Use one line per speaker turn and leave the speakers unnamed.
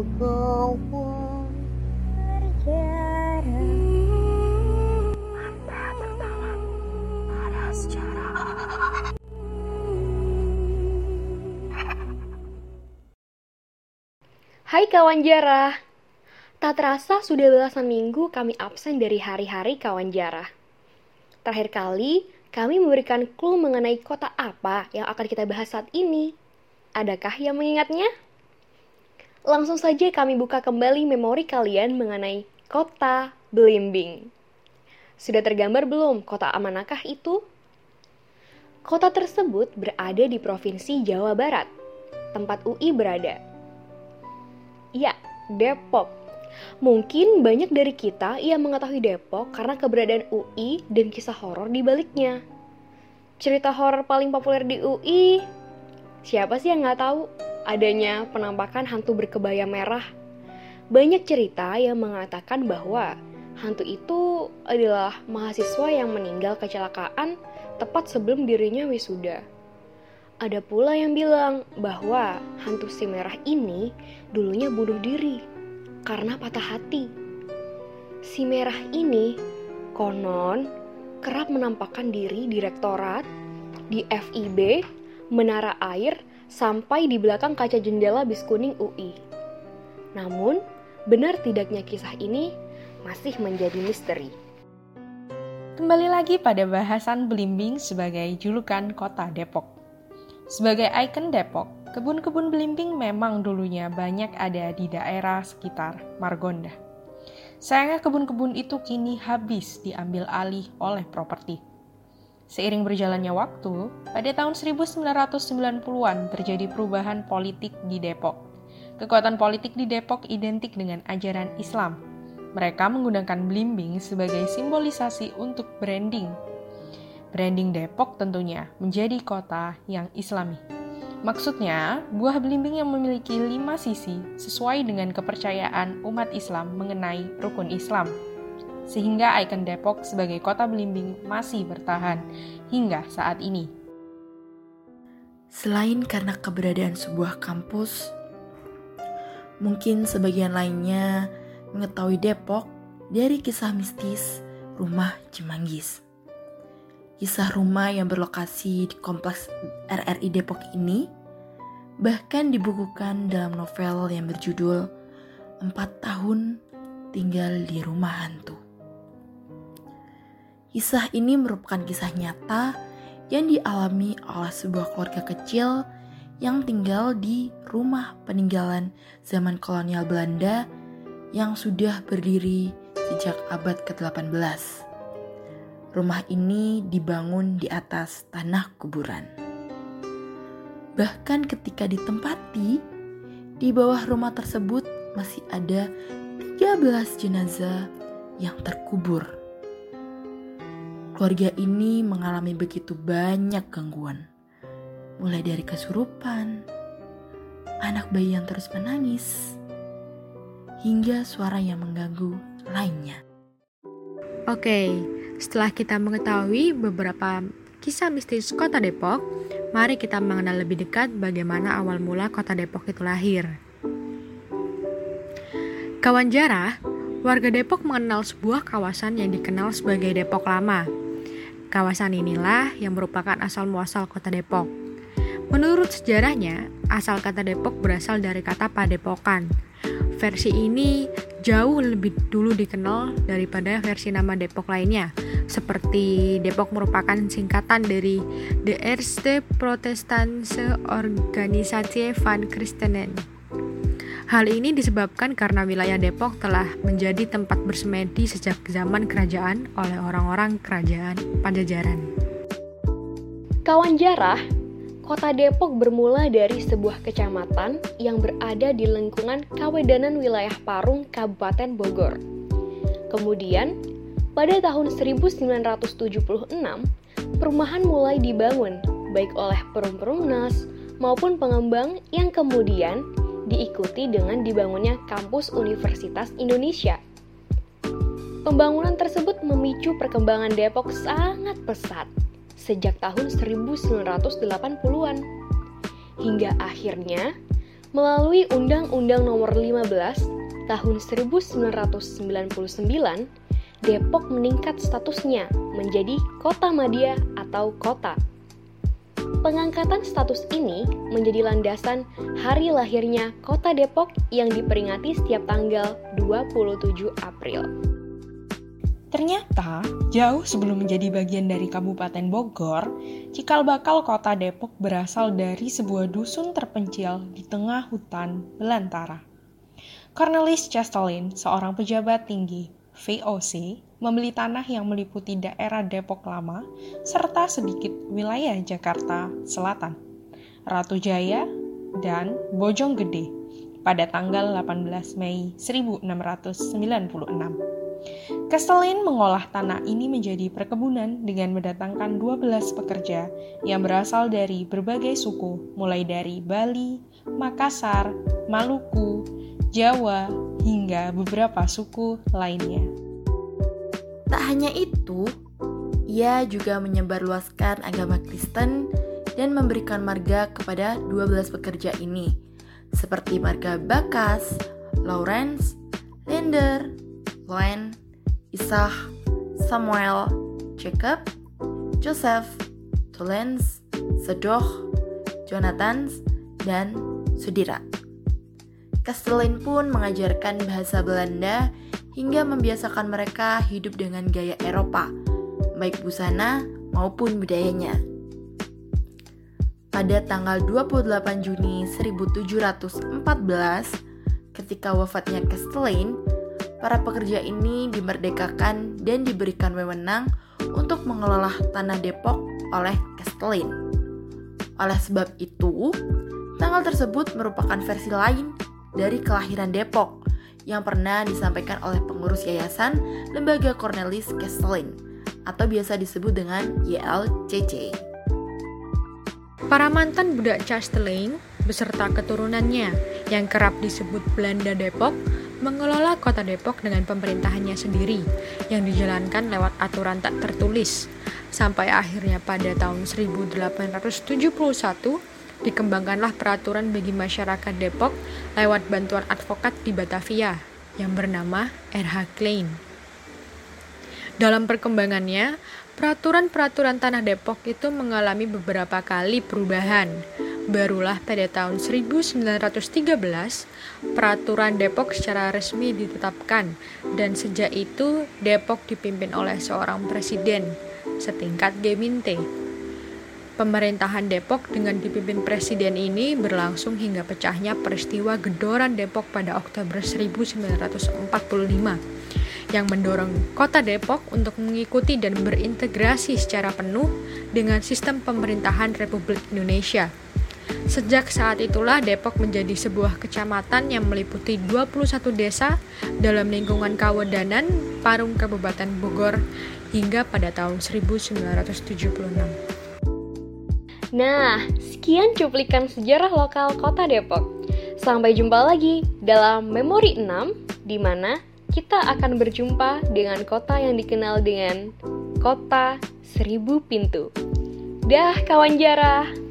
Hai kawan jarah Tak terasa sudah belasan minggu kami absen dari hari-hari kawan jarah Terakhir kali, kami memberikan clue mengenai kota apa yang akan kita bahas saat ini. Adakah yang mengingatnya? Langsung saja kami buka kembali memori kalian mengenai kota Belimbing. Sudah tergambar belum kota manakah itu? Kota tersebut berada di Provinsi Jawa Barat, tempat UI berada. Ya, Depok. Mungkin banyak dari kita yang mengetahui Depok karena keberadaan UI dan kisah horor di baliknya. Cerita horor paling populer di UI, siapa sih yang nggak tahu? Adanya penampakan hantu berkebaya merah. Banyak cerita yang mengatakan bahwa hantu itu adalah mahasiswa yang meninggal kecelakaan tepat sebelum dirinya wisuda. Ada pula yang bilang bahwa hantu si merah ini dulunya bunuh diri karena patah hati. Si merah ini konon kerap menampakkan diri di rektorat, di FIB, menara air, sampai di belakang kaca jendela bis kuning UI. Namun, benar tidaknya kisah ini masih menjadi misteri.
Kembali lagi pada bahasan belimbing sebagai julukan kota Depok. Sebagai ikon Depok, kebun-kebun belimbing memang dulunya banyak ada di daerah sekitar Margonda. Sayangnya kebun-kebun itu kini habis diambil alih oleh properti. Seiring berjalannya waktu, pada tahun 1990-an terjadi perubahan politik di Depok. Kekuatan politik di Depok identik dengan ajaran Islam. Mereka menggunakan belimbing sebagai simbolisasi untuk branding. Branding Depok tentunya menjadi kota yang islami. Maksudnya, buah belimbing yang memiliki lima sisi sesuai dengan kepercayaan umat Islam mengenai rukun Islam sehingga ikon Depok sebagai kota belimbing masih bertahan hingga saat ini.
Selain karena keberadaan sebuah kampus, mungkin sebagian lainnya mengetahui Depok dari kisah mistis rumah Cemanggis. Kisah rumah yang berlokasi di kompleks RRI Depok ini bahkan dibukukan dalam novel yang berjudul Empat Tahun Tinggal di Rumah Hantu. Kisah ini merupakan kisah nyata yang dialami oleh sebuah keluarga kecil yang tinggal di rumah peninggalan zaman kolonial Belanda yang sudah berdiri sejak abad ke-18. Rumah ini dibangun di atas tanah kuburan. Bahkan ketika ditempati, di bawah rumah tersebut masih ada 13 jenazah yang terkubur Keluarga ini mengalami begitu banyak gangguan, mulai dari kesurupan, anak bayi yang terus menangis, hingga suara yang mengganggu lainnya.
Oke, setelah kita mengetahui beberapa kisah mistis kota Depok, mari kita mengenal lebih dekat bagaimana awal mula kota Depok itu lahir. Kawan jarah, warga Depok mengenal sebuah kawasan yang dikenal sebagai Depok Lama. Kawasan inilah yang merupakan asal muasal kota Depok. Menurut sejarahnya, asal kata Depok berasal dari kata padepokan. Versi ini jauh lebih dulu dikenal daripada versi nama Depok lainnya, seperti Depok merupakan singkatan dari De Eerste Protestantse Organisatie van Christenen Hal ini disebabkan karena wilayah Depok telah menjadi tempat bersemedi sejak zaman kerajaan oleh orang-orang kerajaan Pajajaran.
Kawan jarah, kota Depok bermula dari sebuah kecamatan yang berada di lingkungan Kawedanan wilayah Parung, Kabupaten Bogor. Kemudian, pada tahun 1976, perumahan mulai dibangun, baik oleh perum-perumnas maupun pengembang yang kemudian diikuti dengan dibangunnya kampus Universitas Indonesia. Pembangunan tersebut memicu perkembangan Depok sangat pesat sejak tahun 1980-an. Hingga akhirnya Melalui Undang-Undang Nomor 15 Tahun 1999, Depok meningkat statusnya menjadi kota madya atau kota. Pengangkatan status ini menjadi landasan hari lahirnya kota Depok yang diperingati setiap tanggal 27 April.
Ternyata, jauh sebelum menjadi bagian dari Kabupaten Bogor, cikal bakal kota Depok berasal dari sebuah dusun terpencil di tengah hutan belantara. Cornelis Chastelin, seorang pejabat tinggi VOC, membeli tanah yang meliputi daerah Depok Lama serta sedikit wilayah Jakarta Selatan, Ratu Jaya, dan Bojonggede pada tanggal 18 Mei 1696. Kestelin mengolah tanah ini menjadi perkebunan dengan mendatangkan 12 pekerja yang berasal dari berbagai suku, mulai dari Bali, Makassar, Maluku, Jawa, hingga beberapa suku lainnya.
Tak hanya itu, ia juga menyebarluaskan agama Kristen dan memberikan marga kepada 12 pekerja ini, seperti marga Bakas, Lawrence, Lender, Glenn, Isah, Samuel, Jacob, Joseph, Tolens, Sedoh, Jonathan, dan Sudira. Kastelin pun mengajarkan bahasa Belanda hingga membiasakan mereka hidup dengan gaya Eropa, baik busana maupun budayanya. Pada tanggal 28 Juni 1714, ketika wafatnya Castellane, para pekerja ini dimerdekakan dan diberikan wewenang untuk mengelola tanah Depok oleh Castellane. Oleh sebab itu, tanggal tersebut merupakan versi lain dari kelahiran Depok yang pernah disampaikan oleh pengurus yayasan Lembaga Cornelis Kestelin atau biasa disebut dengan YLCC.
Para mantan budak Casteling beserta keturunannya yang kerap disebut Belanda Depok mengelola kota Depok dengan pemerintahannya sendiri yang dijalankan lewat aturan tak tertulis sampai akhirnya pada tahun 1871 dikembangkanlah peraturan bagi masyarakat Depok lewat bantuan advokat di Batavia yang bernama R.H. Klein. Dalam perkembangannya, peraturan-peraturan tanah Depok itu mengalami beberapa kali perubahan. Barulah pada tahun 1913, peraturan Depok secara resmi ditetapkan dan sejak itu Depok dipimpin oleh seorang presiden setingkat Geminte Pemerintahan Depok dengan dipimpin presiden ini berlangsung hingga pecahnya peristiwa Gedoran Depok pada Oktober 1945 yang mendorong kota Depok untuk mengikuti dan berintegrasi secara penuh dengan sistem pemerintahan Republik Indonesia. Sejak saat itulah Depok menjadi sebuah kecamatan yang meliputi 21 desa dalam lingkungan Kawedanan, Parung Kabupaten Bogor hingga pada tahun 1976.
Nah, sekian cuplikan sejarah lokal kota Depok. Sampai jumpa lagi dalam Memori 6, di mana kita akan berjumpa dengan kota yang dikenal dengan Kota Seribu Pintu. Dah kawan jarah!